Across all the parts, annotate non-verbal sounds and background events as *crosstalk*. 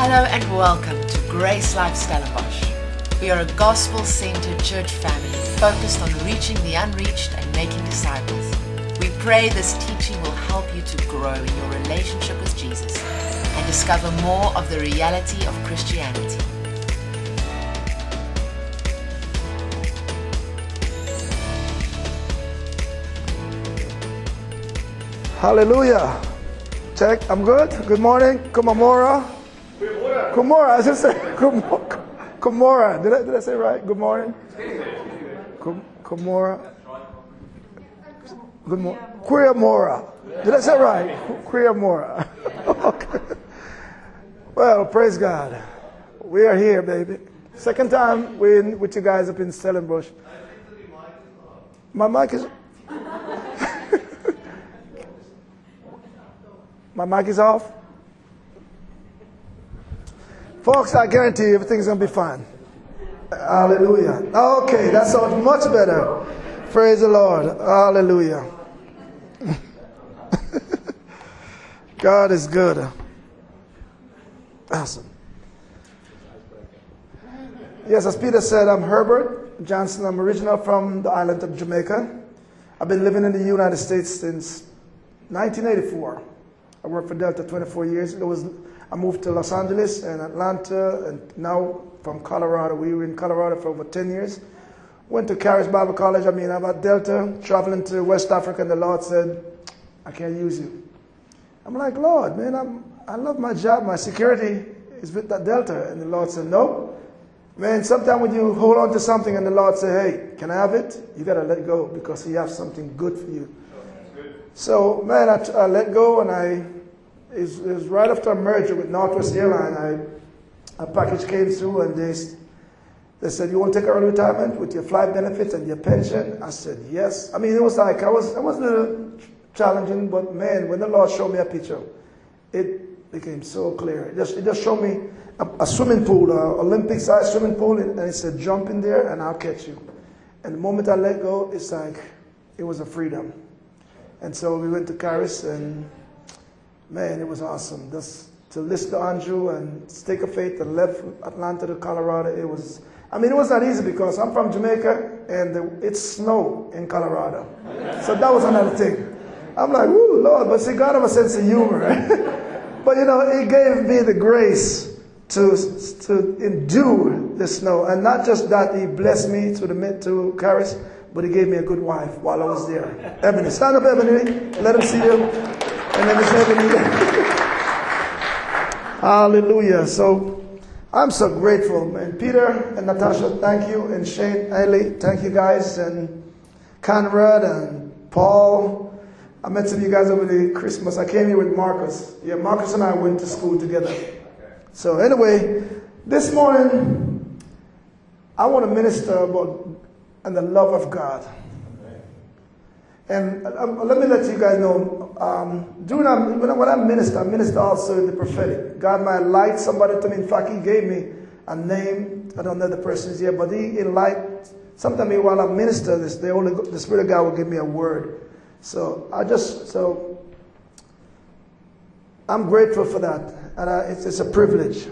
Hello and welcome to Grace Life Stellenbosch. We are a gospel centered church family focused on reaching the unreached and making disciples. We pray this teaching will help you to grow in your relationship with Jesus and discover more of the reality of Christianity. Hallelujah. Check. I'm good. Good morning. Kumamora. Kumora. I just said. Kumora. Did I, did I say right? Good morning. Kumora. Good morning. Mora. Did I say right? Mora. *laughs* okay. Well, praise God. We are here, baby. Second time we're with you guys up in Stellenbosch. My mic is. *laughs* My mic is off. Folks, I guarantee you everything's going to be fine. Hallelujah. Okay, that sounds much better. Praise the Lord. Hallelujah. *laughs* God is good. Awesome. Yes, as Peter said, I'm Herbert Johnson. I'm original from the island of Jamaica. I've been living in the United States since 1984. I worked for Delta 24 years. It was, I moved to Los Angeles and Atlanta, and now from Colorado. We were in Colorado for over 10 years. Went to Charis Bible College. I mean, I'm at Delta, traveling to West Africa, and the Lord said, I can't use you. I'm like, Lord, man, I'm, I love my job. My security is with that Delta. And the Lord said, No. Man, sometimes when you hold on to something and the Lord say, Hey, can I have it? You got to let go because He has something good for you. Oh, so, man, I, I let go and I, it was right after a merger with Northwest Airline. I, a package came through and they, they said, you want to take early retirement with your flight benefits and your pension? I said, yes. I mean, it was like, I was, I was challenging, but man, when the Lord showed me a picture, it became so clear. It just, it just showed me a, a swimming pool, an Olympic sized swimming pool, and it said, jump in there and I'll catch you. And the moment I let go, it's like, it was a freedom. And so we went to Charis, and man, it was awesome. Just to listen to Andrew and Stake of Faith and left Atlanta to Colorado, it was, I mean, it was not easy because I'm from Jamaica and it's snow in Colorado. So that was another thing. I'm like, woo, Lord, but see, God have a sense of humor. *laughs* but you know, He gave me the grace to, to endure the snow. And not just that, He blessed me to the to Charis but he gave me a good wife while I was there. Ebony, stand up, Ebony. Let him see you. And then. *laughs* Hallelujah. So I'm so grateful. And Peter and Natasha, thank you. And Shane, Ellie, thank you guys. And Conrad and Paul. I met some of you guys over the Christmas. I came here with Marcus. Yeah, Marcus and I went to school together. So anyway, this morning I want to minister about and the love of God. And um, let me let you guys know, um, during when, when I minister, I minister also in the prophetic. God might light somebody to me. In fact, He gave me a name. I don't know the person's here, but He enlightened. Sometimes while I minister this, the, Holy, the Spirit of God will give me a word. So I just, so I'm grateful for that. And I, it's, it's a privilege.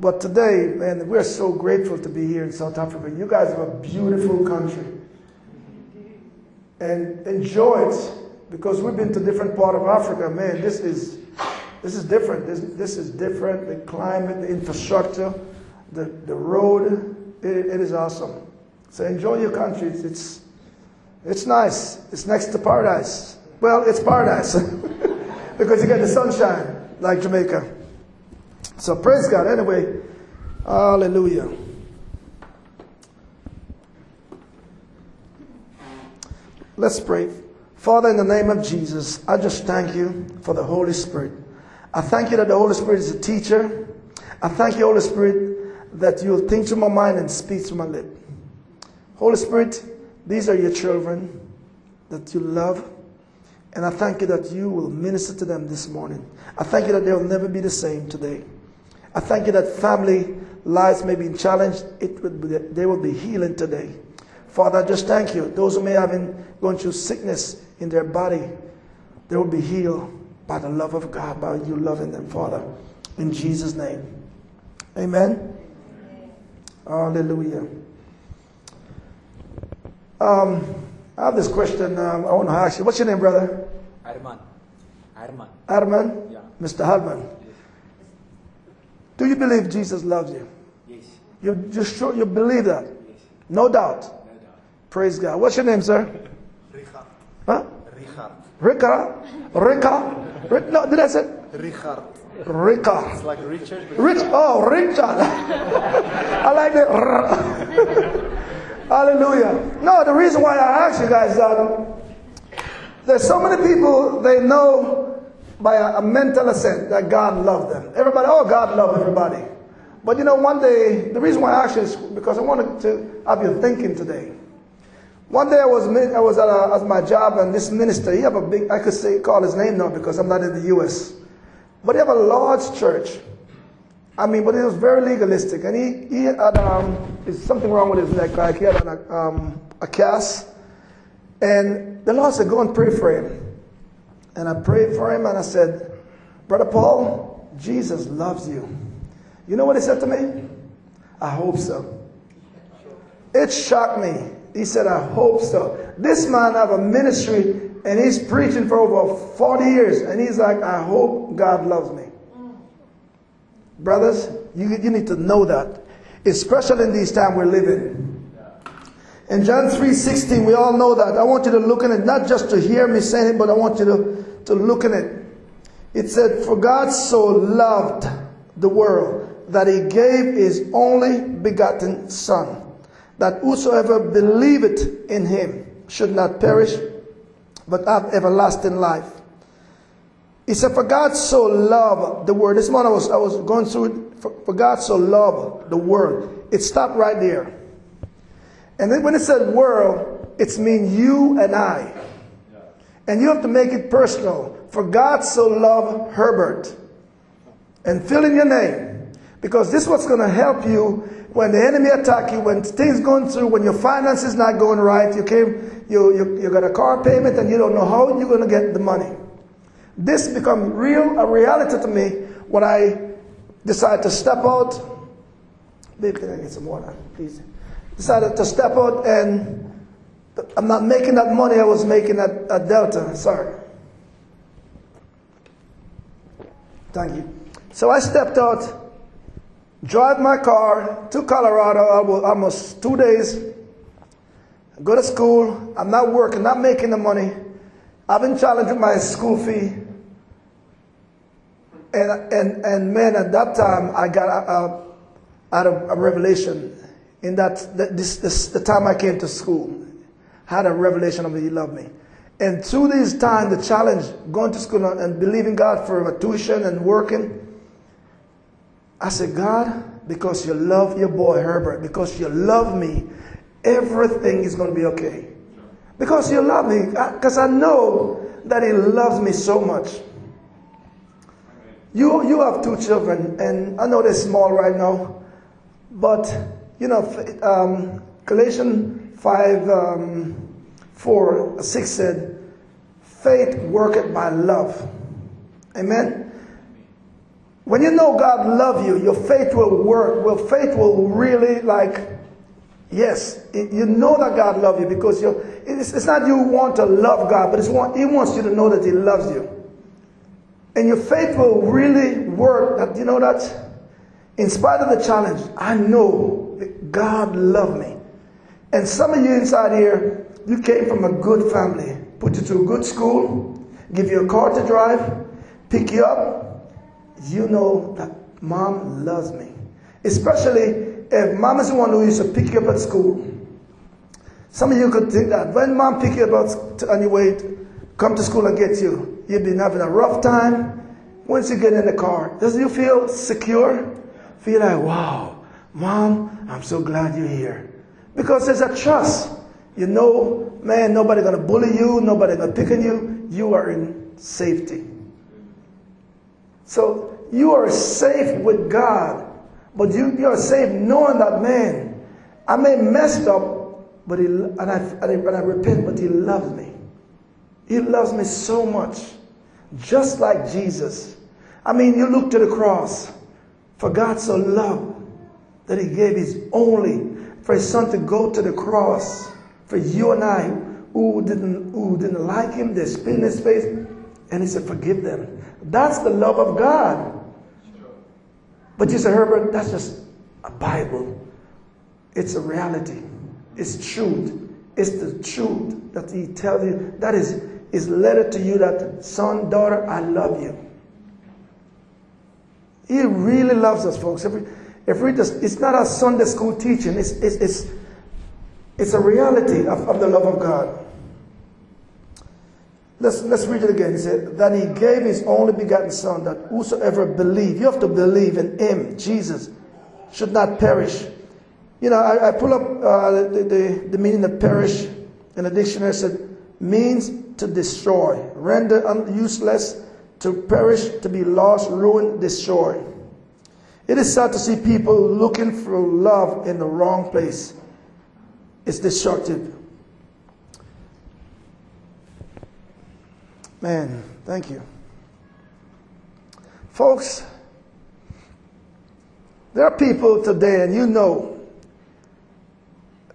But today, man, we're so grateful to be here in South Africa. You guys have a beautiful country. And enjoy it because we've been to different part of Africa. Man, this is this is different. This, this is different. The climate, the infrastructure, the, the road, it, it is awesome. So enjoy your country. It's, it's, it's nice. It's next to paradise. Well, it's paradise *laughs* because you get the sunshine like Jamaica. So praise God. Anyway, hallelujah. Let's pray. Father, in the name of Jesus, I just thank you for the Holy Spirit. I thank you that the Holy Spirit is a teacher. I thank you, Holy Spirit, that you'll think to my mind and speak to my lip. Holy Spirit, these are your children that you love. And I thank you that you will minister to them this morning. I thank you that they'll never be the same today. I thank you that family lives may be challenged. It will be, they will be healing today. Father, I just thank you. Those who may have been going through sickness in their body, they will be healed by the love of God, by you loving them, Father. In Jesus' name. Amen. Hallelujah. Um, I have this question um, I want to ask you. What's your name, brother? Arman. Arman. Arman? Yeah. Mr. Hartman. Do you believe Jesus loves you? Yes. You just sure you believe that? Yes. No doubt. Praise God. What's your name, sir? Richard. Huh? Richard. Rika? Rika? Rick, no, did I say? Richard. Rika. It's like Richard. Rich, oh, Richard. *laughs* I like it. *laughs* Hallelujah. No, the reason why I ask you guys that there's so many people they know by a, a mental assent that God loved them. Everybody, oh, God loved everybody. But you know, one day, the reason why I ask you is because I wanted to have you thinking today. One day I was I was at, a, at my job and this minister, he have a big, I could say call his name now because I'm not in the U.S. But he have a large church. I mean, but it was very legalistic, and he he had um, something wrong with his neck, like he had an, um, a cast. And the Lord said, "Go and pray for him." And I prayed for him, and I said, "Brother Paul, Jesus loves you." You know what he said to me? I hope so. It shocked me. He said, I hope so. This man have a ministry and he's preaching for over 40 years. And he's like, I hope God loves me. Brothers, you, you need to know that. Especially in these times we're living. In John 3.16, we all know that. I want you to look in it, not just to hear me saying it, but I want you to, to look in it. It said, For God so loved the world that he gave his only begotten Son, that whosoever believeth in him should not perish, but have everlasting life. He said, For God so loved the world. This morning I was, I was going through it. For, for God so loved the world. It stopped right there. And then when it said world, it's mean you and I. And you have to make it personal. For God so loved Herbert. And fill in your name. Because this is what's going to help you when the enemy attack you, when things going through, when your finances not going right, you came, you, you, you got a car payment and you don't know how you're going to get the money. This become real, a reality to me when I decided to step out. Babe, can I get some water, please? Decided to step out and I'm not making that money I was making at, at Delta. Sorry. Thank you. So I stepped out, drive my car to Colorado almost two days, go to school. I'm not working, not making the money. I've been challenged with my school fee. And, and, and man, at that time, I got a, a, out of a revelation. In that, this, this, the time I came to school, had a revelation of He loved me. And through this time, the challenge, going to school and believing God for tuition and working, I said, God, because you love your boy Herbert, because you love me, everything is going to be okay. Because you love me, because I know that He loves me so much. You, you have two children, and I know they're small right now, but you know, um, Galatians 5 um, 4 6 said, Faith worketh by love. Amen. When you know God love you, your faith will work. Well, faith will really like, yes, it, you know that God love you because you it's, it's not you want to love God, but it's want, He wants you to know that He loves you. And your faith will really work that, you know that, in spite of the challenge, I know that God loved me. And some of you inside here, you came from a good family, put you to a good school, give you a car to drive, pick you up. You know that mom loves me. Especially if mom is the one who used to pick you up at school. Some of you could think that when mom pick you up on your way come to school and get you, you've been having a rough time. Once you get in the car, does you feel secure? Feel like, wow, mom, I'm so glad you're here. Because there's a trust. You know, man, nobody gonna bully you, nobody gonna pick on you. You are in safety. So you are safe with God. But you, you are safe knowing that, man, I may messed up, but he, and, I, and, I, and I repent, but he loves me. He loves me so much. Just like Jesus. I mean, you look to the cross. For God so loved that he gave his only, for his son to go to the cross. For you and I, who didn't, who didn't like him, they spit in his face, and he said, forgive them. That's the love of God. But you say, Herbert, that's just a Bible. It's a reality. It's truth. It's the truth that he tells you. That is his letter to you that son, daughter, I love you. He really loves us, folks. If we, if we just, it's not a Sunday school teaching. It's, it's, it's, it's a reality of, of the love of God. Let's, let's read it again. He said, that he gave his only begotten son that whosoever believe, you have to believe in him, Jesus, should not perish. You know, I, I pull up uh, the, the, the meaning of perish in the dictionary. said, means to destroy, render useless, to perish, to be lost, ruined, destroyed. It is sad to see people looking for love in the wrong place. It's destructive. Man, thank you. Folks, there are people today, and you know,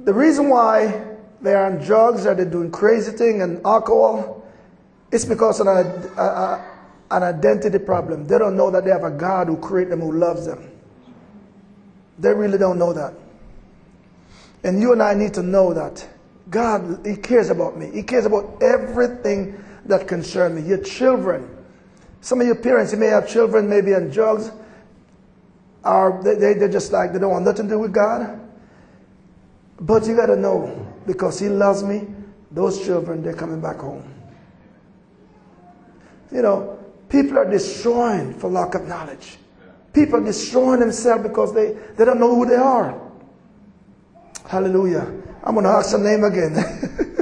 the reason why they're on drugs or they're doing crazy things and alcohol, it's because of an, a, an identity problem. They don't know that they have a God who created them, who loves them. They really don't know that. And you and I need to know that. God, He cares about me. He cares about everything that concern me. Your children. Some of your parents, you may have children maybe on drugs, or they, they, they're just like, they don't want nothing to do with God. But you got to know, because He loves me, those children, they're coming back home. You know, people are destroying for lack of knowledge. People are destroying themselves because they, they don't know who they are. Hallelujah. I'm going to ask the name again. *laughs*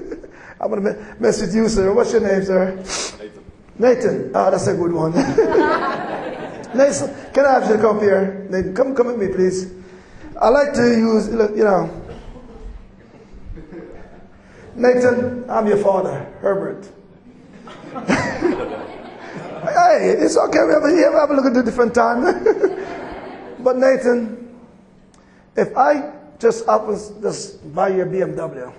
I'm going to mess with you, sir. What's your name, sir? Nathan. Nathan. Ah, oh, that's a good one. *laughs* Nathan, can I have you to come here? Nathan, come, come with me, please. I like to use, you know. Nathan, I'm your father, Herbert. *laughs* hey, it's okay. We have, a, have a look at a different time. *laughs* but Nathan, if I just happens just buy your BMW,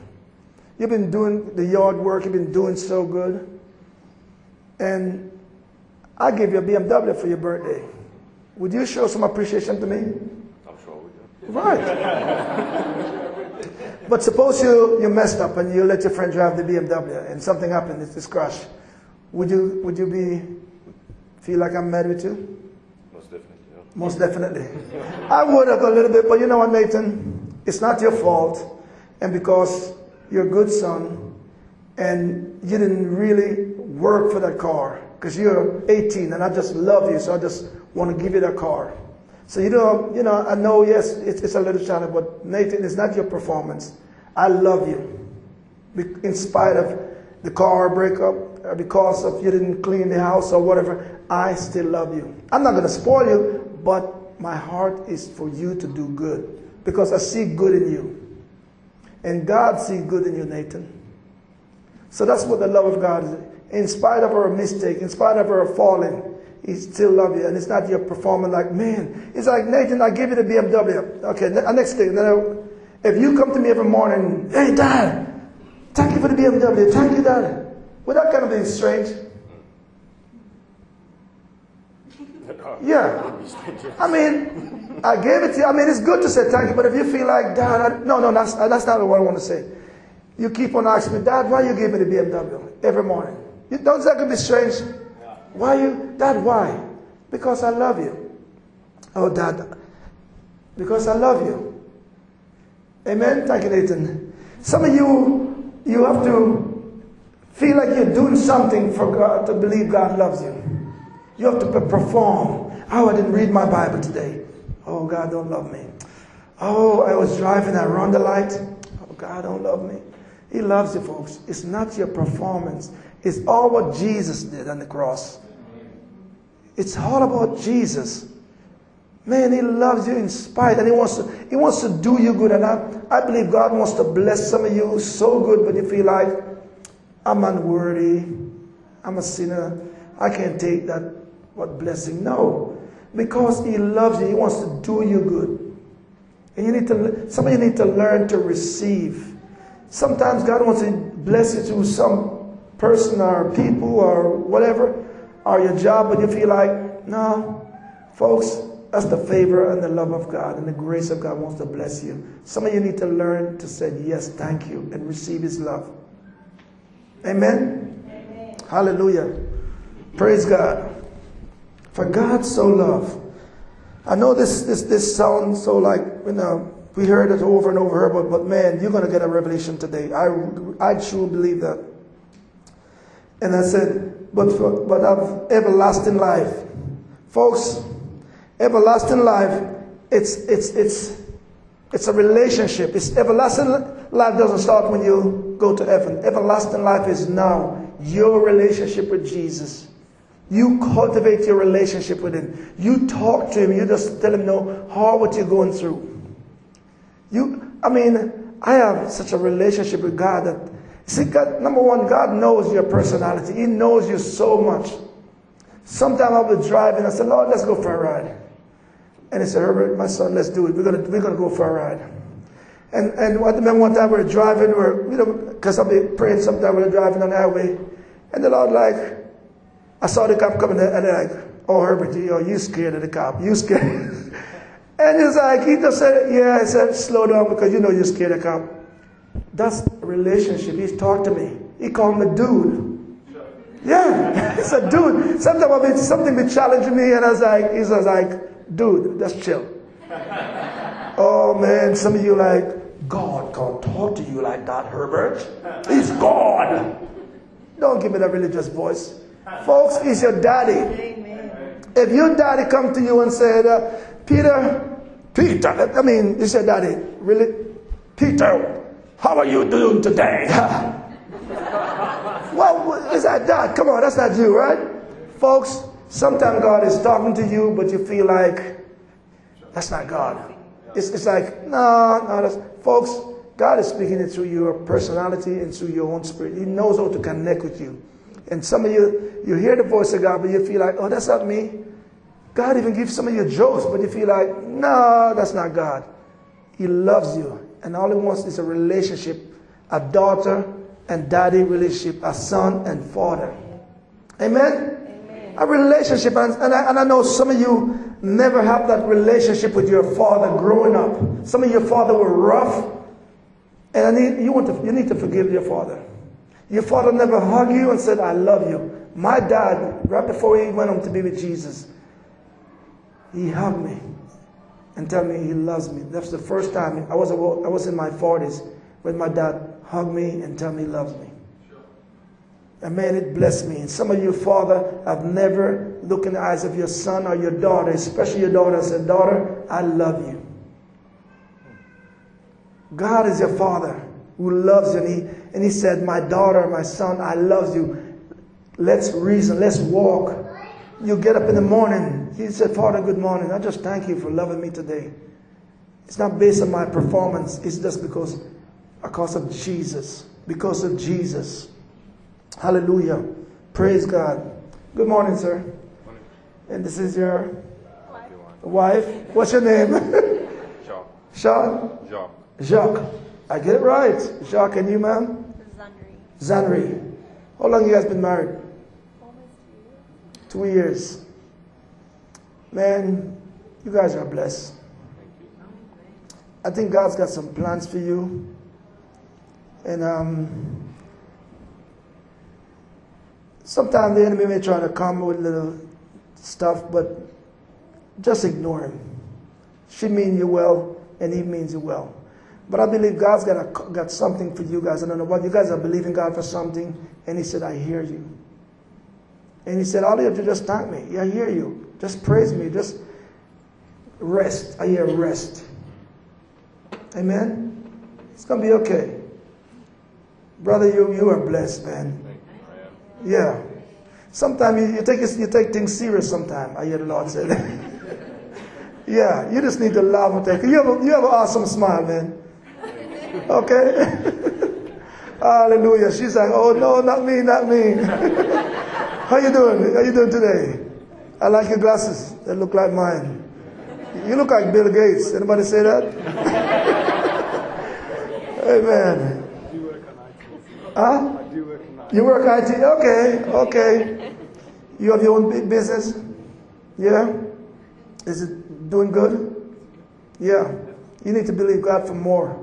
you've been doing the yard work, you've been doing so good, and I give you a BMW for your birthday. Would you show some appreciation to me? I'm sure we do. Right. but suppose you, you messed up and you let your friend drive the BMW and something happened, it's, it's crashed. Would you, would you be, feel like I'm mad with you? Most definitely. Yeah. Most definitely. I would have a little bit, but you know what, Nathan? It's not your fault. And because you're a good son and you didn't really work for that car because you're 18 and I just love you, so I just want to give you that car. So you know, you know, I know, yes, it's, it's a little challenge, but Nathan, it's not your performance. I love you. In spite of the car breakup, uh, because of you didn't clean the house or whatever, I still love you. I'm not going to spoil you, but my heart is for you to do good because I see good in you. And God sees good in you, Nathan. So that's what the love of God is. In spite of our mistake, in spite of our falling, He still loves you. And it's not your performance like, man, it's like, Nathan, I give you the BMW. Okay, uh, next thing. If you come to me every morning, hey, Dad, thank you for the BMW. Thank you, Dad. Would that kind of be strange? Yeah. I mean, I gave it to you. I mean, it's good to say thank you, but if you feel like, Dad, I, no, no, that's, uh, that's not what I want to say. You keep on asking me, Dad, why you give me the BMW every morning? You, don't that could be strange? Why you, Dad, why? Because I love you. Oh, Dad, because I love you. Amen? Thank you, Nathan. Some of you, you have to feel like you're doing something for God to believe God loves you. You have to perform. Oh, I didn't read my Bible today. Oh, God don't love me. Oh, I was driving, I run the light. Oh, God don't love me. He loves you, folks. It's not your performance. It's all what Jesus did on the cross. It's all about Jesus. Man, He loves you in spite, and He wants to, He wants to do you good. And I, I believe God wants to bless some of you so good, but you feel like I'm unworthy, I'm a sinner, I can't take that what blessing? No. Because He loves you, He wants to do you good. And you need to, some of you need to learn to receive. Sometimes God wants to bless you through some person or people or whatever, or your job, but you feel like, no, folks, that's the favor and the love of God and the grace of God wants to bless you. Some of you need to learn to say yes, thank you, and receive His love. Amen? Amen. Hallelujah. Praise God. For God so loved. I know this, this, this sounds so like, you know, we heard it over and over, but, but man, you're going to get a revelation today. I, I truly believe that. And I said, but, for, but of everlasting life. Folks, everlasting life, it's, it's, it's, it's a relationship. It's everlasting life doesn't start when you go to heaven. Everlasting life is now your relationship with Jesus. You cultivate your relationship with Him. You talk to Him. You just tell Him, no, how what you're going through. You, I mean, I have such a relationship with God that, see, God, number one, God knows your personality. He knows you so much. Sometimes I'll be driving. I said, Lord, let's go for a ride. And he said, Herbert, my son, let's do it. We're gonna, we're gonna go for a ride. And and I remember one time we were driving, we are you know, because I'll be praying sometime we are driving on the highway, and the Lord like, I saw the cop coming, and they're like, oh Herbert, you, you scared of the cop? You scared? *laughs* and he's like, he just said, yeah. I said, slow down because you know you're scared of the cop. That's a relationship. He's talked to me. He called me dude. Yeah, *laughs* he said, dude. Sometimes something be challenging me, and I was like, he's like, dude, just chill. *laughs* oh man, some of you like, God can't talk to you like that, Herbert. He's God. Don't give me that religious voice. Folks, he's your daddy. If your daddy come to you and said, uh, Peter, Peter, I mean, is your daddy, really? Peter, how are you doing today? *laughs* well, is that dad? Come on, that's not you, right? Folks, sometimes God is talking to you, but you feel like that's not God. It's, it's like, no, no, that's, folks, God is speaking it through your personality and through your own spirit. He knows how to connect with you. And some of you, you hear the voice of God, but you feel like, oh, that's not me. God even gives some of you jokes, but you feel like, no, that's not God. He loves you. And all he wants is a relationship, a daughter and daddy relationship, a son and father. Amen? Amen. A relationship. And, and, I, and I know some of you never have that relationship with your father growing up. Some of your father were rough, and I need, you, want to, you need to forgive your father. Your father never hugged you and said, I love you. My dad, right before he went home to be with Jesus, he hugged me and told me he loves me. That's the first time I was, I was in my 40s when my dad hugged me and told me he loves me. And man, it blessed me. And some of you, Father, have never looked in the eyes of your son or your daughter, especially your daughter, and said, Daughter, I love you. God is your Father who loves you. And he, and he said, My daughter, my son, I love you. Let's reason, let's walk. You get up in the morning. He said, Father, good morning. I just thank you for loving me today. It's not based on my performance, it's just because, because of Jesus. Because of Jesus. Hallelujah. Praise God. Good morning, sir. Morning. And this is your wife. wife. What's your name? Jacques. *laughs* Sean? Jacques. Jacques. I get it right. Jacques and you, ma'am? Zanri. Zanri. How long you guys been married? Almost two years. Two years. Man, you guys are blessed. I think God's got some plans for you. And um, Sometimes the enemy may try to come with little stuff, but just ignore him. She means you well, and he means you well. But I believe God's got, a, got something for you guys. I don't know what. You guys are believing God for something, and he said, I hear you. And he said, all you have to just thank me. Yeah, I hear you. Just praise me. Just rest. I hear rest. Amen? It's going to be okay. Brother, you, you are blessed, man. Yeah. Sometimes you, you, take you take things serious. Sometimes I hear the Lord say that. *laughs* yeah, you just need to laugh and take. You have you have an awesome smile, man. Okay. *laughs* Hallelujah. She's like, oh no, not me, not me. *laughs* How you doing? How you doing today? I like your glasses. They look like mine. You look like Bill Gates. Anybody say that? *laughs* Amen. Huh? You work IT? Okay, okay. You have your own business? Yeah? Is it doing good? Yeah. You need to believe God for more.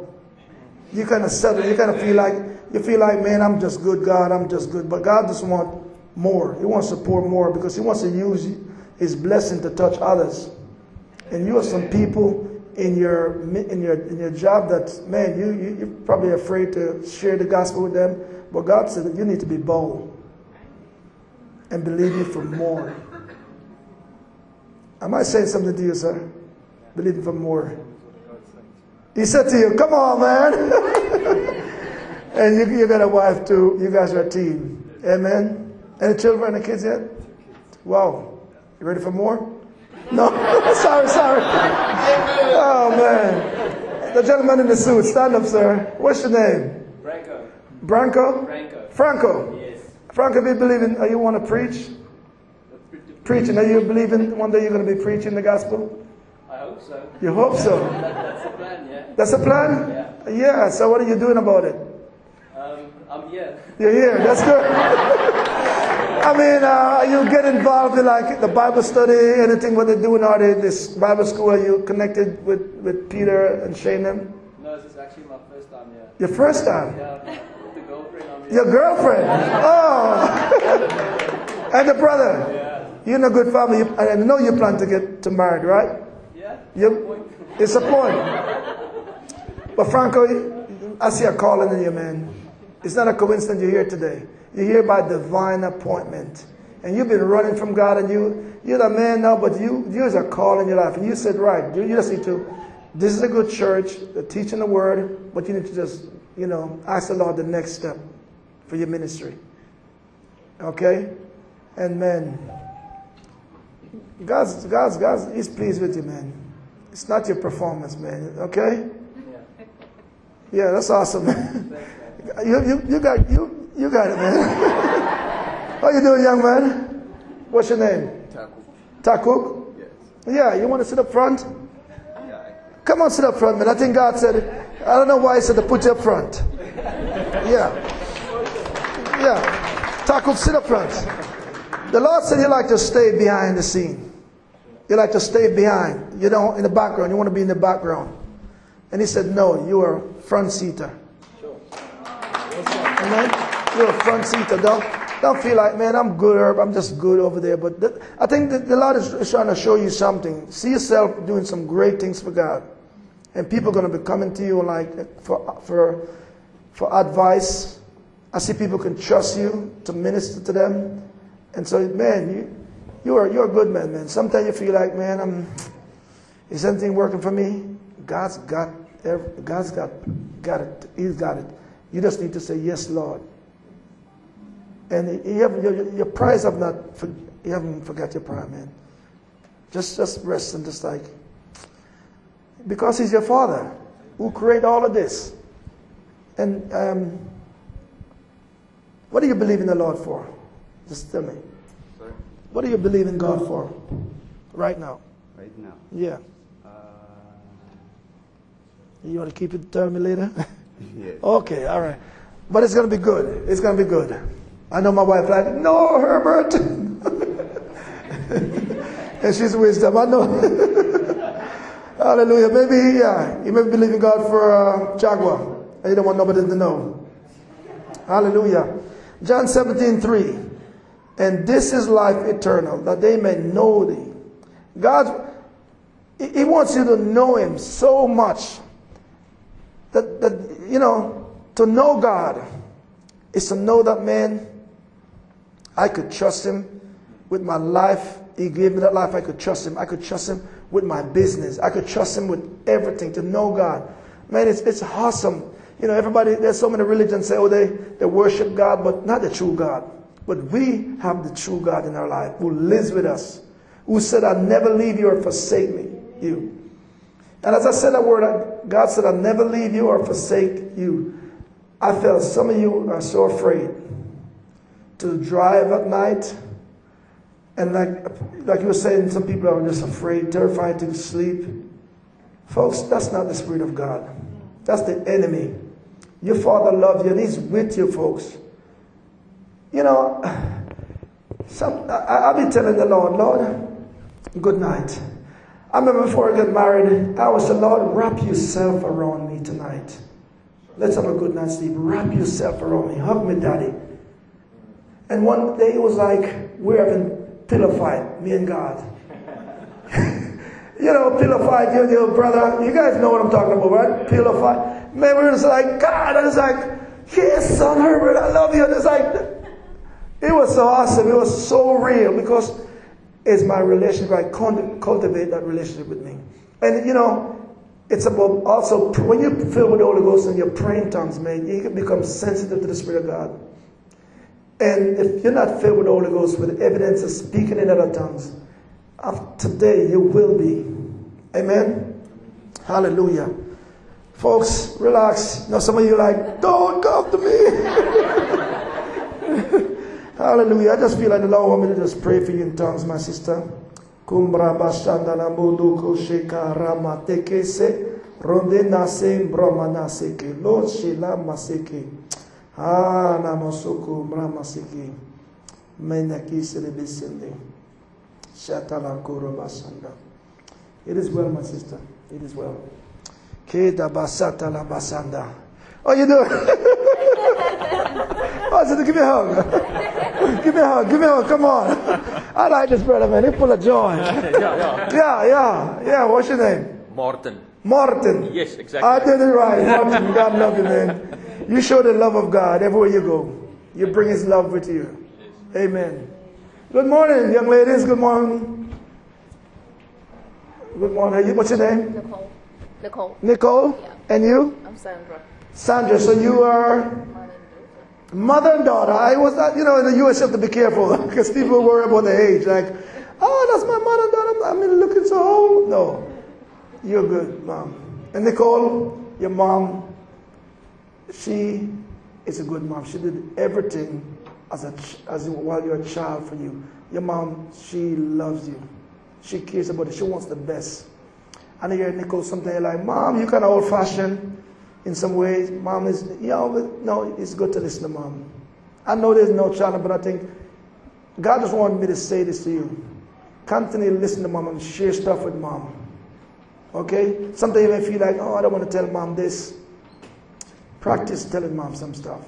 You kind of settle, you kind of feel like, you feel like, man, I'm just good, God, I'm just good. But God just wants more. He wants to pour more because He wants to use His blessing to touch others. And you have some people in your in your in your job that man, you, you you're probably afraid to share the gospel with them. But God said that you need to be bold and believe me for more. *laughs* Am I saying something to you, sir? Believe me for more. He said to you, "Come on, man." *laughs* and you you got a wife too. You guys are a team. Amen. Any children? Any kids yet? Wow. You ready for more? No, *laughs* sorry, sorry. Oh man, the gentleman in the suit, stand up, sir. What's your name? Branko. Branco. Franco. Franco. Yes. Franco, do you believe in? uh, You want to preach? Preaching? Are you believing one day you're going to be preaching the gospel? Hope so. You hope so. *laughs* That's the plan, yeah. That's the plan. Yeah. Yeah. So what are you doing about it? Um, I'm here. You're here. That's good. I mean, uh, you get involved in like the Bible study, anything what they're doing out in this Bible school. Are you connected with, with Peter and Shane? No, this is actually my first time here. Your first time. Yeah, with the girlfriend I'm here. Your girlfriend. Oh. *laughs* and the brother. Yeah. You're in a good family. I know you plan to get to married, right? It's a point. But Franco, I see a calling in you, man. It's not a coincidence you're here today. You're here by divine appointment. And you've been running from God and you, you're the man now, but you, there's a call in your life. And you said, right, you you just need to, this is a good church, they're teaching the word, but you need to just, you know, ask the Lord the next step for your ministry. Okay? And man, God's, God's, God's, He's pleased with you, man. It's not your performance, man. Okay? Yeah. Yeah, that's awesome, man. You, you, you got you, you got it, man. *laughs* How you doing, young man? What's your name? Takuk. Takuk? Yes. Yeah, you want to sit up front? Yeah. Come on, sit up front, man. I think God said it. I don't know why He said to put you up front. Yeah. Yeah. Takuk, sit up front. The Lord said you like to stay behind the scene. You like to stay behind. You don't in the background. You want to be in the background. And he said, No, you are front seater. Sure. Amen. You're a front seater. Don't don't feel like, man, I'm good, Herb. I'm just good over there. But th- I think the Lord is, is trying to show you something. See yourself doing some great things for God, and people are going to be coming to you like for for for advice. I see people can trust you to minister to them, and so man, you you are you're a good man, man. Sometimes you feel like, man, I'm is anything working for me? God's got God's got got it. He's got it. You just need to say yes, Lord. And you have, your, your prayers have not you haven't forgot your prayer, man. Just just rest and just like because He's your Father who created all of this. And um, what do you believe in the Lord for? Just tell me. Sorry. What do you believe in God for right now? Right now. Yeah. Uh, You want to keep it? Tell me later. *laughs* yes. okay, all right. But it's going to be good. It's going to be good. I know my wife like, no, Herbert. *laughs* and she's wisdom. I know. *laughs* Hallelujah. Maybe, yeah, you may believe in God for uh, Jaguar. And you don't want nobody to know. Hallelujah. John 17, 3. And this is life eternal, that they may know thee. God, He wants you to know Him so much that, that you know, to know God is to know that man, I could trust him with my life. He gave me that life. I could trust him. I could trust him with my business. I could trust him with everything to know God. Man, it's, it's awesome. You know, everybody, there's so many religions say, oh, they, they worship God, but not the true God. But we have the true God in our life who lives with us, who said, I'll never leave you or forsake me, you. And as I said that word, God said, I'll never leave you or forsake you. I felt some of you are so afraid to drive at night And like, like you were saying, some people are just afraid, terrified to sleep. Folks, that's not the Spirit of God. That's the enemy. Your Father loves you and He's with you, folks. You know, some, I, I'll be telling the Lord, Lord, good night. I remember before I got married, I was the Lord, wrap yourself around me tonight. Let's have a good night's sleep. Wrap yourself around me. Hug me, daddy. And one day it was like we're having pillow fight, me and God. *laughs* you know, pillow fight, you and your brother. You guys know what I'm talking about, right? Pillow fight. We're just like, God, I was like, yes, son Herbert, I love you. And it's like, it was so awesome. It was so real because it's my relationship. I cultivate that relationship with me. And, you know, it's about also, when you're filled with the Holy Ghost and you're praying tongues, man, you can become sensitive to the Spirit of God. And if you're not filled with the Holy Ghost with evidence of speaking in other tongues, today you will be. Amen? Hallelujah. Folks, relax. You know, some of you like, don't come to me. *laughs* Hallelujah. I just feel like the Lord want me to just pray for you in tongues, my sister. Kumbra bashanda na muduko sheka rama tekese ronde nase broma naseke Lord shila maseke ah namasoko brama seke menaki selebesende shatala koro bashanda. It is well, my sister. It is well. Keda basata la basanda. Oh, you do? *laughs* oh, sister, give me a hug. *laughs* give me a hug. Give me a hug. Come on. I like this brother, man. He's full of joy. *laughs* yeah, yeah. Yeah, yeah, yeah. What's your name? Martin. Martin. Yes, exactly. I did it right. Martin, God love you, man. You show the love of God everywhere you go. You bring His love with you. Amen. Good morning, young ladies. Good morning. Good morning. What's your name? Nicole. Nicole. Nicole. Yeah. And you? I'm Sandra. Sandra. So you are mother and daughter. I was not, you know, in the U.S. you have to be careful *laughs* because people worry about the age. Like, oh, that's my mother and daughter. I mean, looking so old. No, you're good, mom. And Nicole, your mom, she is a good mom. She did everything as a as while you're a child for you. Your mom, she loves you. She cares about you. She wants the best. And I hear Nicole sometimes like, Mom, you kind of old fashioned in some ways. Mom is, you know, no, it's good to listen to mom. I know there's no challenge, but I think God just wanted me to say this to you. Continue to listen to mom and share stuff with mom. Okay? Sometimes you may feel like, oh, I don't want to tell mom this. Practice telling mom some stuff.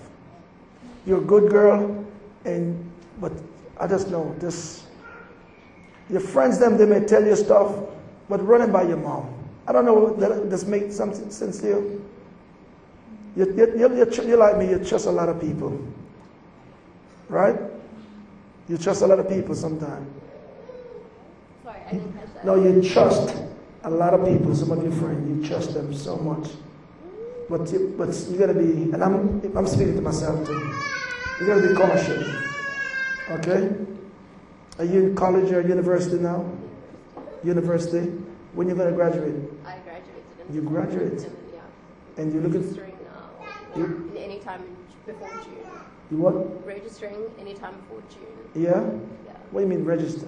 You're a good girl, and but I just know this. Your friends, them, they may tell you stuff, but run it by your mom. I don't know, that this makes some sense to you? You, you, you, you, like me, you trust a lot of people. Right? You trust a lot of people sometimes. Sorry, I didn't catch that. No, you trust a lot of people, some of your friends, you trust them so much. But you, but you gotta be, and I'm, I'm speaking to myself too. You gotta be cautious. Okay? Are you in college or university now? University? When you gonna graduate? I graduated You graduate? Yeah. And you're looking, Registering now. You- In any time before June. you what? Registering anytime before June. Yeah? Yeah. What do you mean register?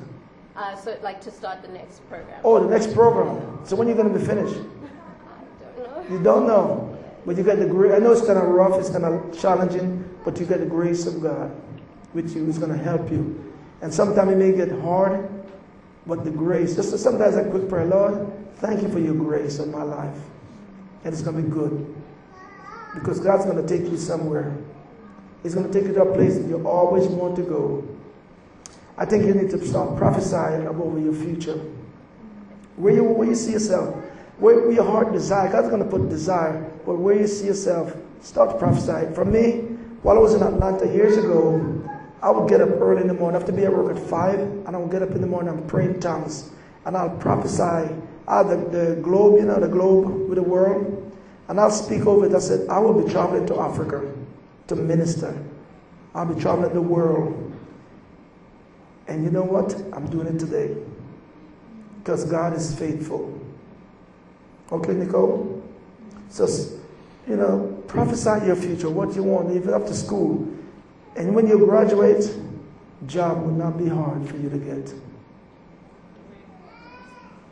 Uh, so, like, to start the next program. Oh, the next program. So when are you gonna be finished? I don't know. You don't know, but you got the grace. I know it's kind of rough, it's kind of challenging, but you got the grace of God with you. It's going to help you. And sometimes it may get hard, but the grace. Just sometimes a quick prayer, Lord, thank you for your grace on my life, and it's going to be good because God's going to take you somewhere. He's going to take you to a place that you always want to go. I think you need to start prophesying about your future. Where you, where you see yourself, where, where your heart desire, God's going to put desire, but where you see yourself, start prophesying. For me, while I was in Atlanta years ago, I would get up early in the morning. I have to be at work at 5, and I would get up in the morning and pray in tongues. And I'll prophesy out the, the globe, you know, the globe with the world. And I'll speak over it. I said, I will be traveling to Africa to minister. I'll be traveling the world. And you know what? I'm doing it today. Because God is faithful. Okay, Nicole? So, you know, prophesy your future, what you want, even to school. And when you graduate, job would not be hard for you to get.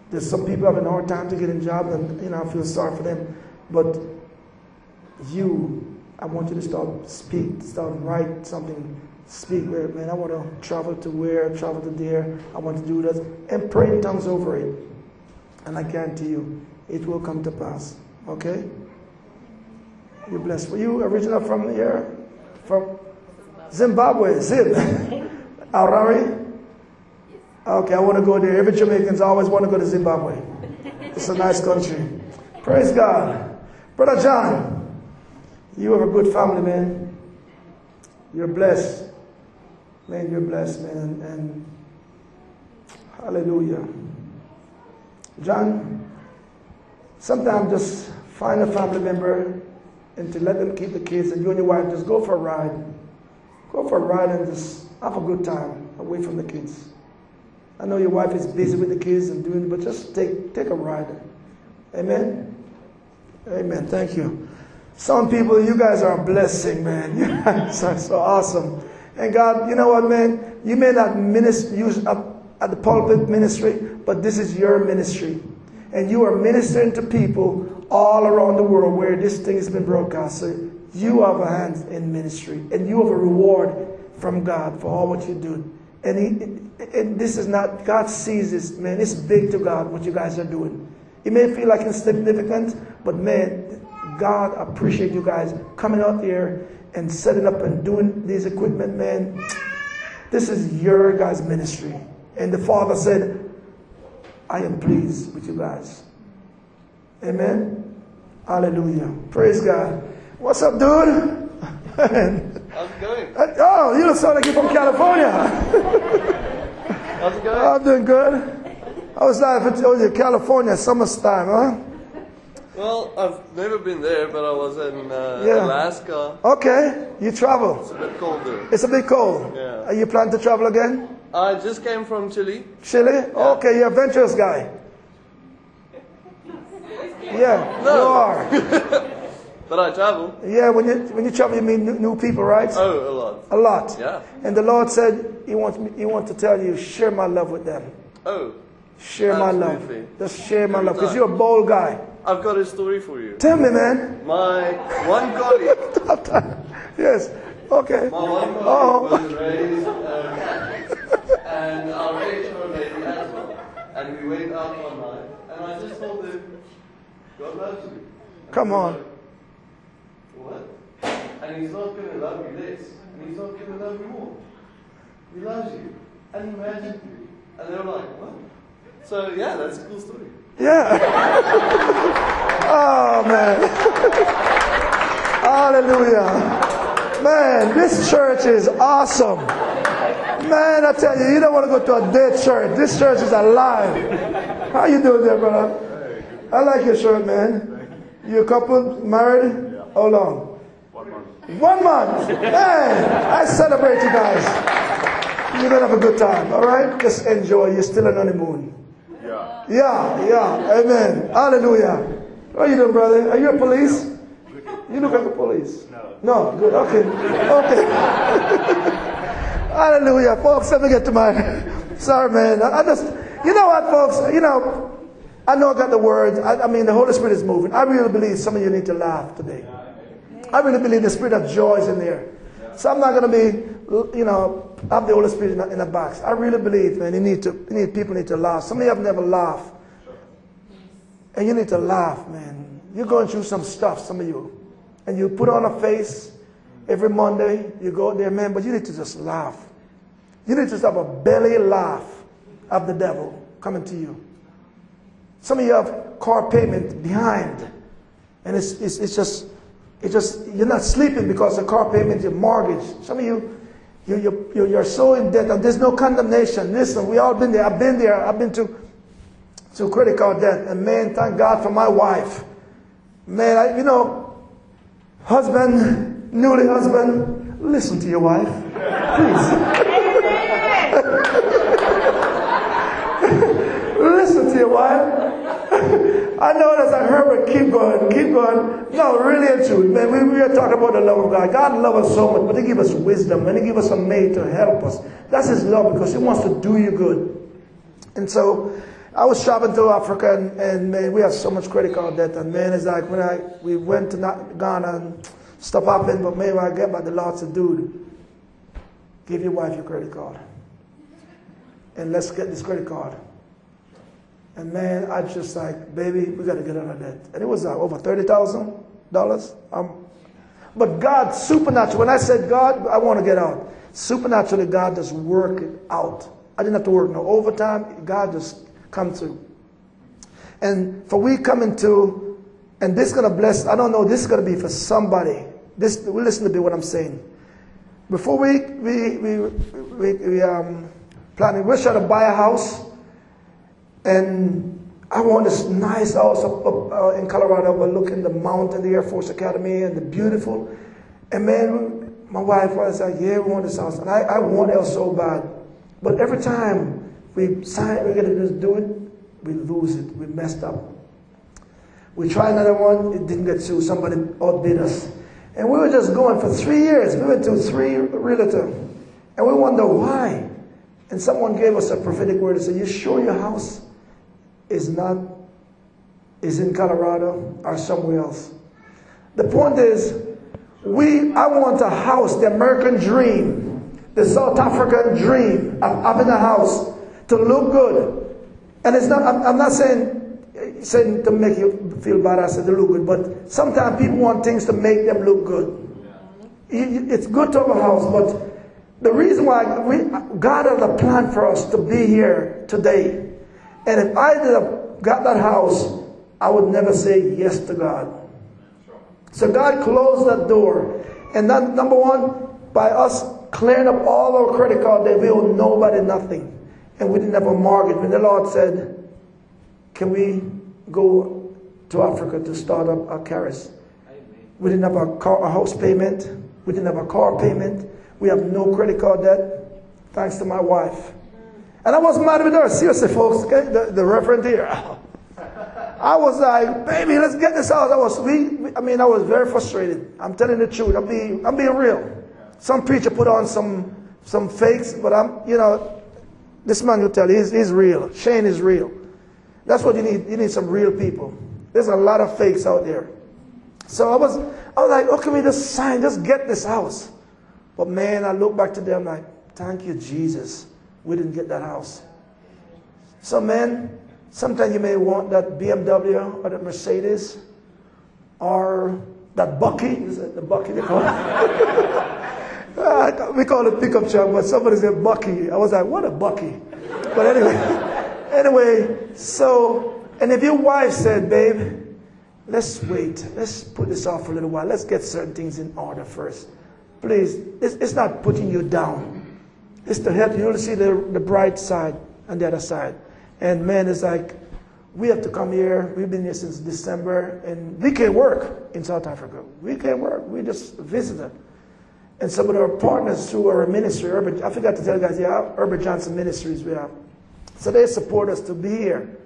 There's some people having a hard time to get a job, and you know I feel sorry for them. But you, I want you to start speak, start write something, speak. Man, I want to travel to where, travel to there. I want to do this, and pray in tongues over it. And I guarantee you, it will come to pass. Okay? You're blessed. Were you original from here? From Zimbabwe, Zim. *laughs* Harare? Okay, I want to go there. Every Jamaicans always want to go to Zimbabwe. It's a nice country. Praise God. Brother John, you have a good family, man. You're blessed. Man, you're blessed, man. And, hallelujah. John, sometimes just find a family member and to let them keep the kids and you and your wife just go for a ride. Go for a ride and just have a good time away from the kids. I know your wife is busy with the kids and doing, but just take take a ride. Amen. Amen. Thank you. Some people, you guys are a blessing, man. *laughs* You guys are so awesome. And God, you know what, man? You may not minister, use up at the pulpit ministry, but this is your ministry. And you are ministering to people all around the world where this thing has been broadcast. So you have a hand in ministry, and you have a reward from God for all what you do. And, he, and this is not, God sees this, man. It's big to God what you guys are doing. It may feel like insignificant, but man, God appreciate you guys coming out here and setting up and doing these equipment, man. This is your guys' ministry. And the Father said, I am pleased with you guys. Amen. Hallelujah. Praise God. What's up, dude? How's it going? oh, you don't sound like you're from California. How's it going? I'm doing good. I was like, if it was in California, summertime, huh? Well, I've never been there, but I was in uh, Yeah. Alaska. Okay, you travel. It's a bit colder. It's a bit cold. Yeah. Are you planning to travel again? I just came from Chile. Chile? Okay, you're a adventurous guy. Yeah, No. you are. *laughs* But I travel. Yeah, when you when you travel, you meet new, new people, right? Oh, a lot. A lot. Yeah. And the Lord said He wants me, He wants to tell you, share my love with them. Oh, Share my love. Just share my love, because you're a bold guy. I've got a story for you. Tell me, man. My one colleague, *laughs* yes. Okay. my one colleague Oh. was raised, um, and our HR lady as well. And we went out one night, and I just told him, God loves you. And Come on. like, What? And he's not going to love you less, and he's not going to love you more. He loves you, and he married you. And they were like, what? So yeah, that's a cool story. Yeah. *laughs* oh man. Hallelujah. Man, this church is awesome. Man, I tell you, you don't want to go to a dead church. This church is alive. How you doing there, brother? I like your shirt, man. You a couple married? How long? One month. Man, I celebrate you guys. You're gonna have a good time, all right? Just enjoy. You're still on honeymoon. Yeah. Yeah, amen. Hallelujah. What are you doing, brother? Are you a police? You look like a police. No. No, good. Okay. Okay. *laughs* Hallelujah. Folks, let me get to my. *laughs* Sorry, man. I I just, you know what, folks? You know, I know I got the words. I, I mean, the Holy Spirit is moving. I really believe some of you need to laugh today. I really believe the spirit of joy is in there. So I'm not going to be, you know, have the Holy Spirit in a, in a box. I really believe, man, you need to, you need, people need to laugh. Some of you have never laughed. And you need to laugh, man. You're going through some stuff, some of you. And you put on a face every Monday, you go there, man, but you need to just laugh. You need to just have a belly laugh of the devil coming to you. Some of you have car payment behind. And it's, it's, it's just, it's just, you're not sleeping because the car payment, your mortgage. Some of you, you, you, you, you're so in debt and there's no condemnation. Listen, we all been there. I've been there. I've been to, to credit card debt. And man, thank God for my wife. Man, I, you know, husband, newly husband, listen to your wife. Please. *laughs* listen to your wife. *laughs* I know that's like Herbert, keep going, keep going. No, really and truly, man, we, we are talking about the love of God. God loves us so much, but He give us wisdom and He give us a mate to help us. That's His love because He wants to do you good. And so I was shopping through Africa and, and man, we have so much credit card debt. And man, it's like when I we went to Ghana and stuff happened, but man, I get by the Lord said, dude, give your wife your credit card. And let's get this credit card. And man, I just like, baby, we got to get out of debt. And it was like over thirty thousand dollars. Um, but God, supernatural. When I said God, I want to get out. Supernaturally, God just worked it out. I didn't have to work no overtime. God just come through. And for we coming to, and this is gonna bless. I don't know. This is gonna be for somebody. This, listen to what I'm saying. Before we we we we, we um planning, we're trying to buy a house and I want this nice house up, up uh, in Colorado overlooking the mountain, the Air Force Academy, and the beautiful. And man, my wife was like, "Yeah, we want this house," and I, I want it so bad. But every time we sign, we're gonna just do it, we lose it. We messed up. We tried another one, it didn't get through. Somebody outbid us, and we were just going for three years. We went to three realtor, and we wonder why. And someone gave us a prophetic word and said, "You sure your house?" Is not is in Colorado or somewhere else. The point is, we I want a house, the American dream, the South African dream of having a house to look good. And it's not I'm, I'm not saying saying to make you feel bad, I said to look good, but sometimes people want things to make them look good. It's good to have a house, but the reason why we, God has a plan for us to be here today and if I did have got that house, I would never say yes to God. So God closed that door. And that, number one, by us clearing up all our credit card debt, we owe nobody nothing. And we didn't have a mortgage. When the Lord said, Can we go to Africa to start up a Charis? We didn't have a, car, a house payment. We didn't have a car payment. We have no credit card debt, thanks to my wife. And I wasn't mad with her. Seriously, folks, the, the reverend here. I was like, baby, let's get this house. I was, we, I mean, I was very frustrated. I'm telling the truth. I'm being, I'm being real. Some preacher put on some, some fakes, but I'm, you know, this man will tell you, he's, he's real. Shane is real. That's what you need. You need some real people. There's a lot of fakes out there. So I was, I was like, oh, can we just sign, just get this house? But man, I look back to them like, thank you, Jesus we didn't get that house. So, men, sometimes you may want that BMW or that Mercedes or that bakkie. Is it the bakkie they call it? *laughs* Ah, we call it pickup truck, but somebody said bakkie. I was like, what a bakkie? But anyway, *laughs* anyway, so, and if your wife said, babe, let's wait, let's put this off for a little while, let's get certain things in order first. Please, it's, it's not putting you down. It's to help you see the, the bright side and the other side. And man, it's like, we have to come here. We've been here since December, and we can't work in South Africa. We can't work. We just visited. And some of our partners through our ministry, Herbert, I forgot to tell you guys, yeah, Herbert Johnson Ministries, we have. So they support us to be here.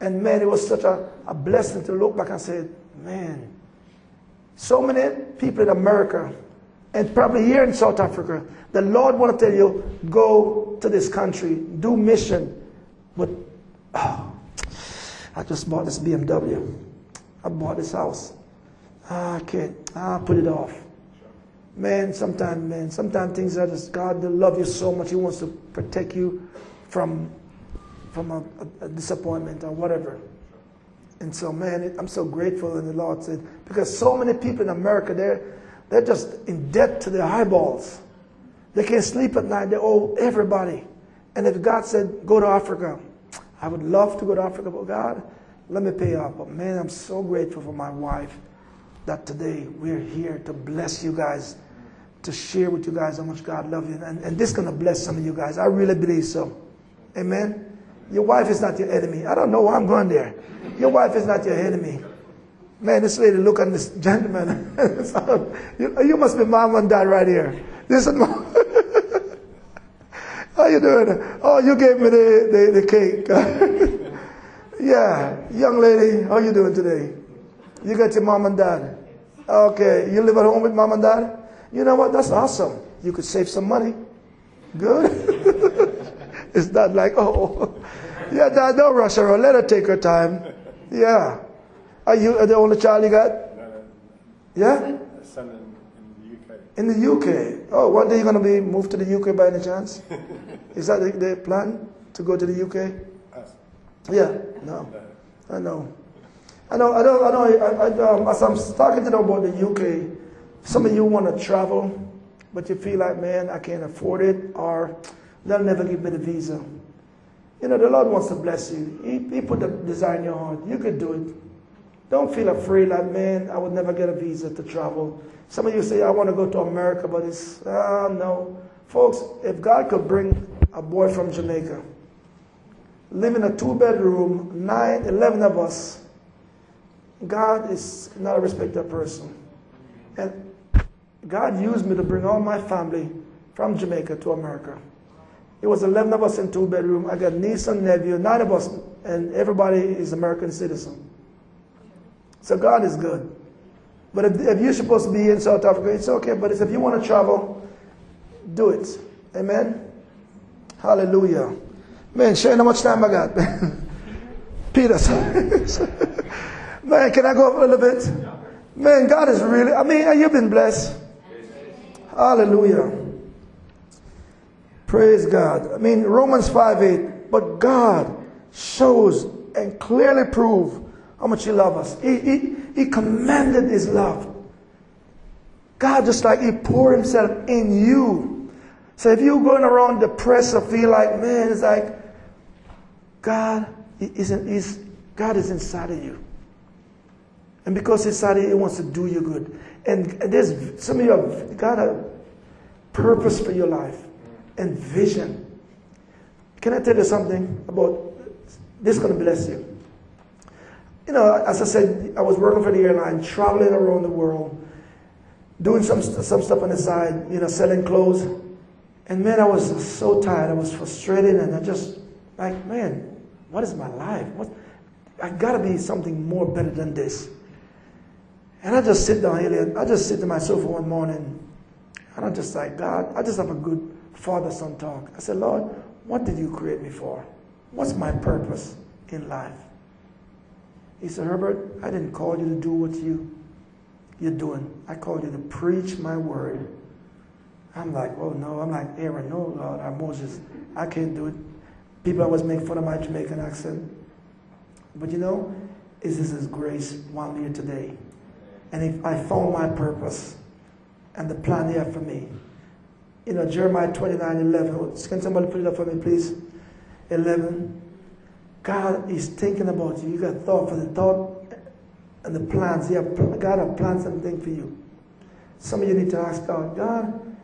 And man, it was such a, a blessing to look back and say, man, so many people in America and probably here in South Africa, the Lord want to tell you, go to this country, do mission. But oh, *sighs* I just bought this BMW. I bought this house. Ah, I can't. Ah, put it off. Man, sometimes, man, sometimes things are just God love you so much. He wants to protect you from from a, a disappointment or whatever. And so, man, it, I'm so grateful. And the Lord said, because so many people in America, they're they're just in debt to their eyeballs. They can't sleep at night. They owe everybody. And if God said, go to Africa, I would love to go to Africa, but God, let me pay off. But man, I'm so grateful for my wife that today we're here to bless you guys, to share with you guys how much God loves you. And, and this is going to bless some of you guys. I really believe so. Amen. Your wife is not your enemy. I don't know why I'm going there. Your wife is not your enemy. Man, this lady look at this gentleman. *laughs* you, you, must be mom and dad right here. This is *laughs* mom. How you doing? Oh, you gave me the, the, the cake. *laughs* Yeah, young lady, how you doing today? You got your mom and dad. Okay, you live at home with mom and dad? You know what? That's awesome. You could save some money. Good. it's not like, oh, yeah, dad, don't rush her. Let her take her time. Yeah. Are you the only child you got? Yeah? A son in, in the UK. In the UK. Oh, one day you're going to be moved to the UK by any chance? *laughs* Is that the, the plan to go to the UK? Us. Yeah, no, I know. I know, I know, I know. I, I, um, as I'm talking to them about the UK, some of you want to travel, but you feel like, man, I can't afford it, or they'll never give me the visa. You know, the Lord wants to bless you. He, he put the desire in your heart. You could do it. Don't feel afraid like, man, I would never get a visa to travel. Some of you say, I want to go to America, but it's, ah, no. Folks, if God could bring a boy from Jamaica, live in a two bedroom, nine, 11 of us, God is not a respected person. And God used me to bring all my family from Jamaica to America. It was 11 of us in two bedroom. I got niece and nephew, nine of us, and everybody is American citizen. So God is good. But if, if you're supposed to be in South Africa, it's okay. But if you want to travel, do it. Amen. Hallelujah. Man, Shane, how much time I got? *laughs* Peter. *laughs* Man, can I go up a little bit? Man, God is really, I mean, you've been blessed. Hallelujah. Praise God. I mean, Romans 5 8, but God shows and clearly prove how much He loves us. He, he, he commanded His love. God just like He poured Himself in you. So if you're going around depressed or feel like, man, it's like God is, is, God is inside of you. And because He's inside of you, He wants to do you good. And there's some of you have got a purpose for your life and vision. Can I tell you something about this? Is going to bless you. You know, as I said, I was working for the airline, traveling around the world, doing some some stuff on the side, you know, selling clothes. And man, I was so tired. I was frustrated, and I just like, man, what is my life? What? I gotta be something more better than this. And I just sit down here. I just sit to myself one morning, and I just like, God, I just have a good father-son talk. I said, Lord, what did you create me for? What's my purpose in life? He said, Herbert, I didn't call you to do what you you're doing. I called you to preach my word. I'm like, oh no, I'm like Aaron, no, Lord, I'm Moses. I can't do it. People always make fun of my Jamaican accent. But you know, is this His grace while I'm today? And if I found my purpose and the plan He had for me. You know, Jeremiah 29 11. Can somebody put it up for me, please? 11. God is thinking about you. You got thought for the thought and the plans. You have, God has planned something for you. Some of you need to ask God, God,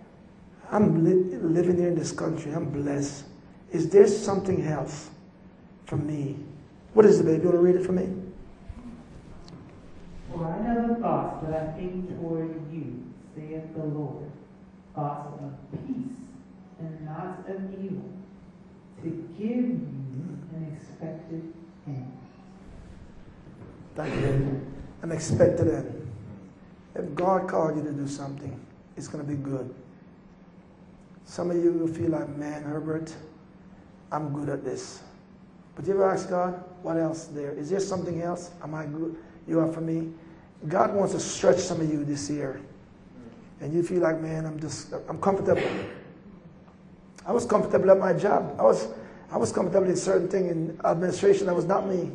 I'm li- living here in this country. I'm blessed. Is there something else for me? What is it, baby? You want to read it for me? For I know the thoughts that I think toward you, saith the Lord, thoughts of peace and not of evil, to give you end. Thank you. An expected end. If God called you to do something, it's going to be good. Some of you will feel like, man, Herbert, I'm good at this. But you ever ask God, what else there? Is there something else? Am I good? You are for me? God wants to stretch some of you this year. And you feel like, man, I'm just, I'm comfortable. I was comfortable at my job. I was, I was comfortable in certain things in administration. That was not me.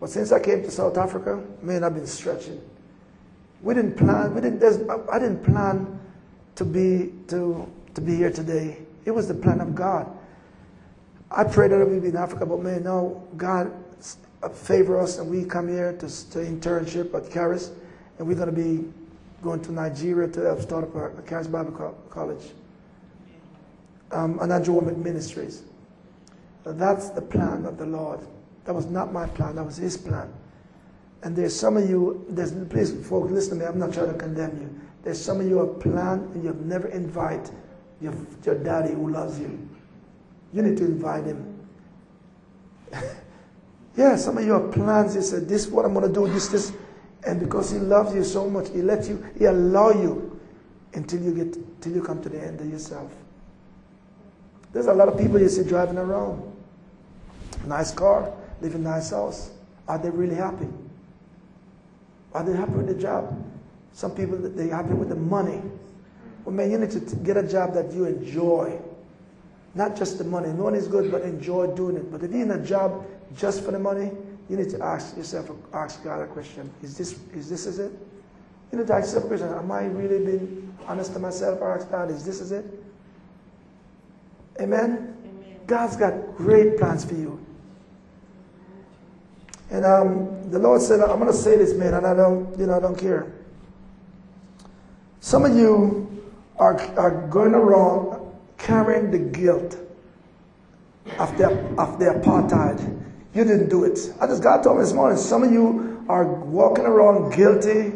But since I came to South Africa, man, I've been stretching. We didn't plan. We didn't. I I didn't plan to be to to be here today. It was the plan of God. I prayed that we'd be in Africa, but man, no, God uh, favor us, and we come here to to internship at Charis, and we're going to be going to Nigeria to help start up a, Charis Bible Co- College, um, Andrew Wommack Ministries. That's the plan of the Lord. That was not my plan. That was His plan. And there's some of you, there's, please, folks, listen to me. I'm not trying to condemn you. There's some of you have planned and you've never invited your, your daddy who loves you. You need to invite him. *laughs* Yeah, some of you have plans. You said, this is what I'm going to do, this, this. And because he loves you so much, he lets you, he allow you until you get, till you come to the end of yourself. There's a lot of people you see driving around. Nice car, live in a nice house. Are they really happy? Are they happy with the job? Some people, they're happy with the money. Well, man, you need to get a job that you enjoy. Not just the money. Money is good, but enjoy doing it. But if you're in a job just for the money, you need to ask yourself, ask God a question. Is this, is this is it? You need to ask yourself a question. Am I really being honest to myself or ask God, is this is it? Amen? God's got great plans for you. And um, the Lord said, I'm going to say this, man, and I don't, you know, I don't care. Some of you are, are going around carrying the guilt of the, of the apartheid. You didn't do it. I just got told me this morning. Some of you are walking around guilty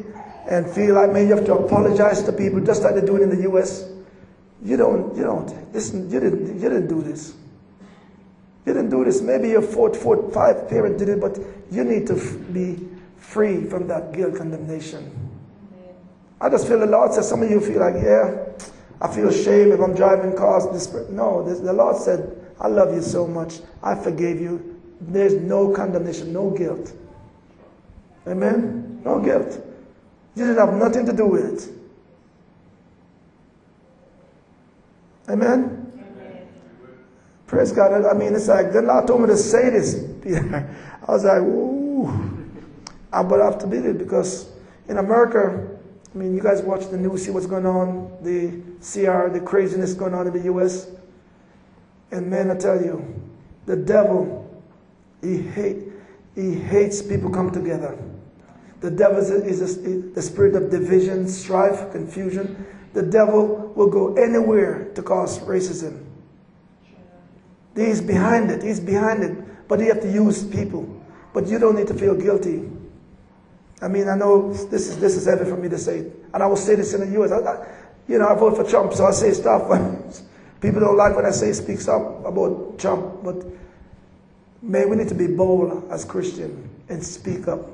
and feel like maybe you have to apologize to people just like they're doing in the U.S. You don't. You don't. Listen. You didn't. You didn't do this. You didn't do this. Maybe your fourth, fourth, five parent did it, but you need to f- be free from that guilt condemnation. I just feel the Lord says some of you feel like, yeah, I feel shame if I'm driving cars. This, no, this, the Lord said, I love you so much. I forgave you. There's no condemnation, no guilt. Amen? No guilt. You didn't have nothing to do with it. Amen? Praise God. I mean, it's like, the Lord told me to say this. *laughs* I was like, ooh. I but I have to be it because in America, I mean, you guys watch the news, see what's going on, the CR, the craziness going on in the U.S. And man, I tell you, the devil, he hate, he hates people come together. The devil is, a, a, the spirit of division, strife, confusion. The devil will go anywhere to cause racism. He's behind it. He's behind it. But you have to use people. But you don't need to feel guilty. I mean, I know this is this is heavy for me to say, and I will say this in the U.S. I, I, you know, I vote for Trump, so I say stuff. *laughs* People don't like when I say speak up about Trump, but man, we need to be bold as Christian and speak up.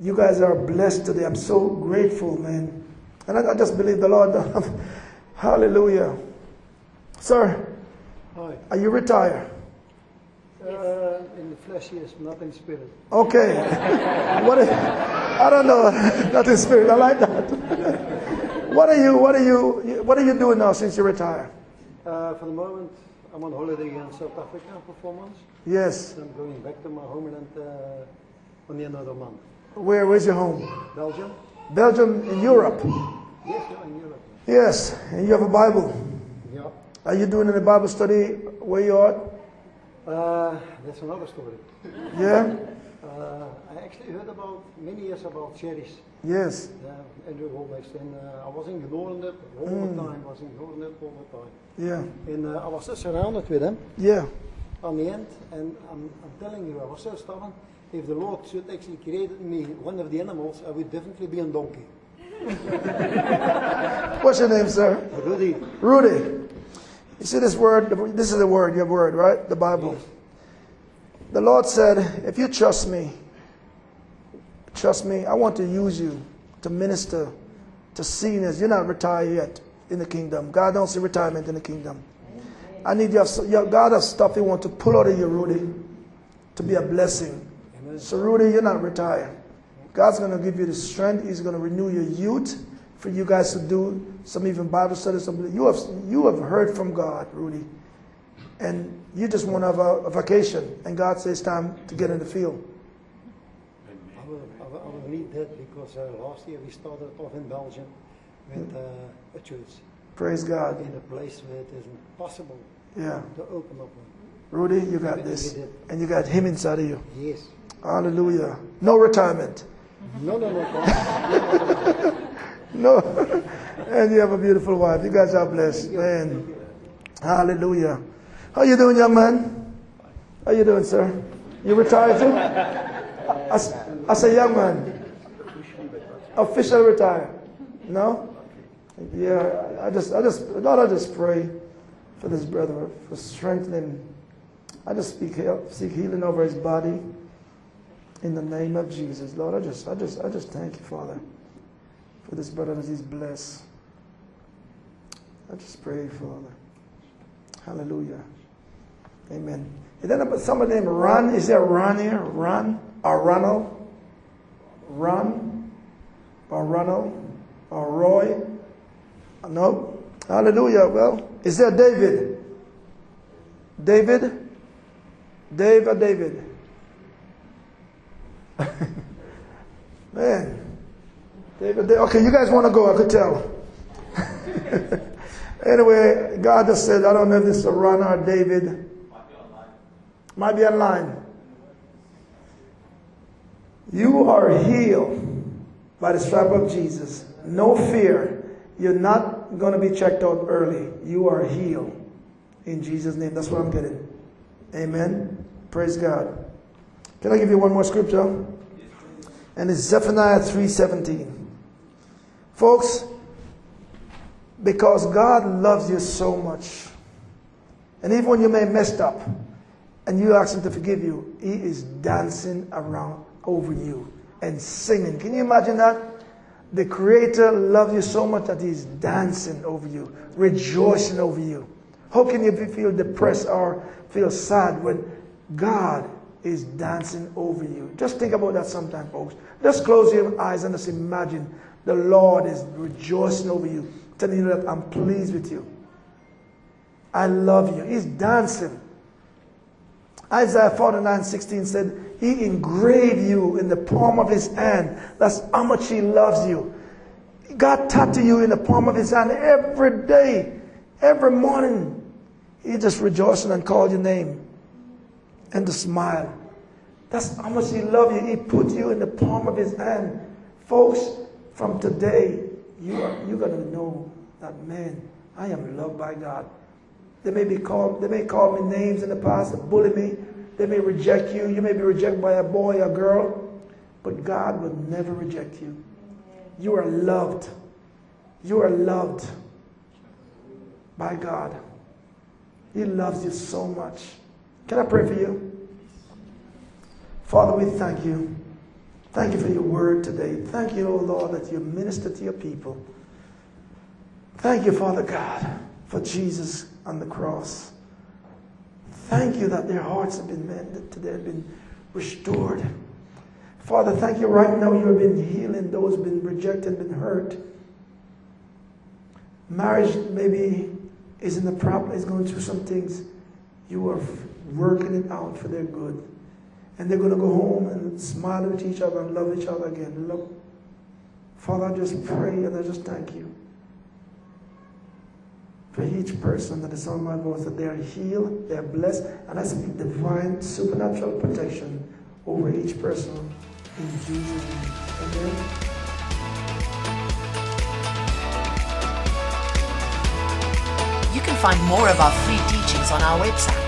You guys are blessed today. I'm so grateful, man. And I, I just believe the Lord. *laughs* Hallelujah. Sir, Hi. are you retired? Uh, in the flesh, yes, not in spirit. Okay. *laughs* what is, I don't know. *laughs* Not in spirit. I like that. what are you? What are you? What are you doing now since you retired? Uh, for the moment, I'm on holiday in South Africa for four months. Yes. I'm going back to my homeland uh, on the end of the month. Where? Where's your home? Belgium? Belgium in Europe. Yes, yeah, in Europe. Yes. And you have a Bible. Yeah. Are you doing any Bible study where you are? Uh, that's another story. Yeah. Uh, I actually heard about many years about cherries. Yes. Yeah, Andrew Holmes. And uh, I was ignoring it all Mm. the time. I was ignoring it all the time. Yeah. And uh, I was so surrounded with them. Yeah. on the end, and I'm, I'm telling you, I was so stubborn. If the Lord should actually create me one of the animals, I would definitely be a donkey. *laughs* What's your name, sir? Rudy. Rudy. You see this word? This is the word, your word, right? The Bible. The Lord said, if you trust me, trust me, I want to use you to minister to seniors. You're not retired yet in the kingdom. God don't see retirement in the kingdom. I need you, your God has stuff He want to pull out of you, Rudy, to be a blessing. So, Rudy, you're not retired. God's going to give you the strength. He's going to renew your youth for you guys to do some even Bible studies. Some, you, have, you have heard from God, Rudy. And you just want to have a, a vacation. And God says it's time to get in the field. I will, I will, I will need that because uh, last year we started off in Belgium with uh, a church Praise God. in a place where it is impossible Yeah. to open up one. Rudy, you got this. And you got Him inside of you. Yes. Hallelujah. No retirement. No, no, no. *laughs* no. And you have a beautiful wife. You guys are blessed. Man. Hallelujah. How you doing, young man? How you doing, sir? You retired too? *laughs* As, as a young man. Official retire. No? Yeah, I just, I just, Lord, I just pray for this brother, for strengthening I just speak, heal, seek healing over his body in the name of Jesus. Lord, I just, I just, I just thank you, Father, for this brother that he's blessed. I just pray, Father. Hallelujah. Amen. And Is there somebody named Ron? Is there Ron here? Ron? Or Ronald? Ron? Or Ronald? Or Roy? No? Hallelujah. Well, is there David? David? Dave or David? *laughs* Man. David, okay, you guys want to go, I could tell. *laughs* anyway, God just said, I don't know if this is a Ron or David. Might be online. You are healed by the stripe of Jesus. No fear. You're not going to be checked out early. You are healed. In Jesus' name. That's what I'm getting. Amen. Praise God. Can I give you one more scripture? And it's Zephaniah 3:17. Folks, because God loves you so much, and even when you may messed up, and you ask Him to forgive you, He is dancing around over you and singing. Can you imagine that? The Creator loves you so much that He's dancing over you, rejoicing over you. How can you feel depressed or feel sad when God is dancing over you? Just think about that sometime, folks. Just close your eyes and just imagine the Lord is rejoicing over you, telling you that I'm pleased with you. I love you. He's dancing. Isaiah 49 16 said, He engraved you in the palm of His hand. That's how much He loves you. God tattooed you in the palm of His hand every day, every morning. He just rejoicing and called your name and the smile. That's how much He loves you. He put you in the palm of His hand. Folks, from today, you are, you're going to know that, man, I am loved by God. They may be called, they may call me names in the past, bully me. They may reject you. You may be rejected by a boy or girl, but God will never reject you. You are loved. You are loved by God. He loves you so much. Can I pray for you? Father, we thank you. Thank you for your word today. Thank you, O oh Lord, that you minister to your people. Thank you, Father God, for Jesus on the cross. Thank you that their hearts have been mended, they have been restored. Father, thank you right now you have been healing those who have been rejected, been hurt. Marriage maybe is in the problem, is going through some things. You are working it out for their good. And they're going to go home and smile at each other and love each other again. Look, Father, I just pray and I just thank you for each person that is on my voice, that they are healed, they are blessed, and I speak divine supernatural protection over each person in Jesus' name. Amen. You can find more of our free teachings on our website,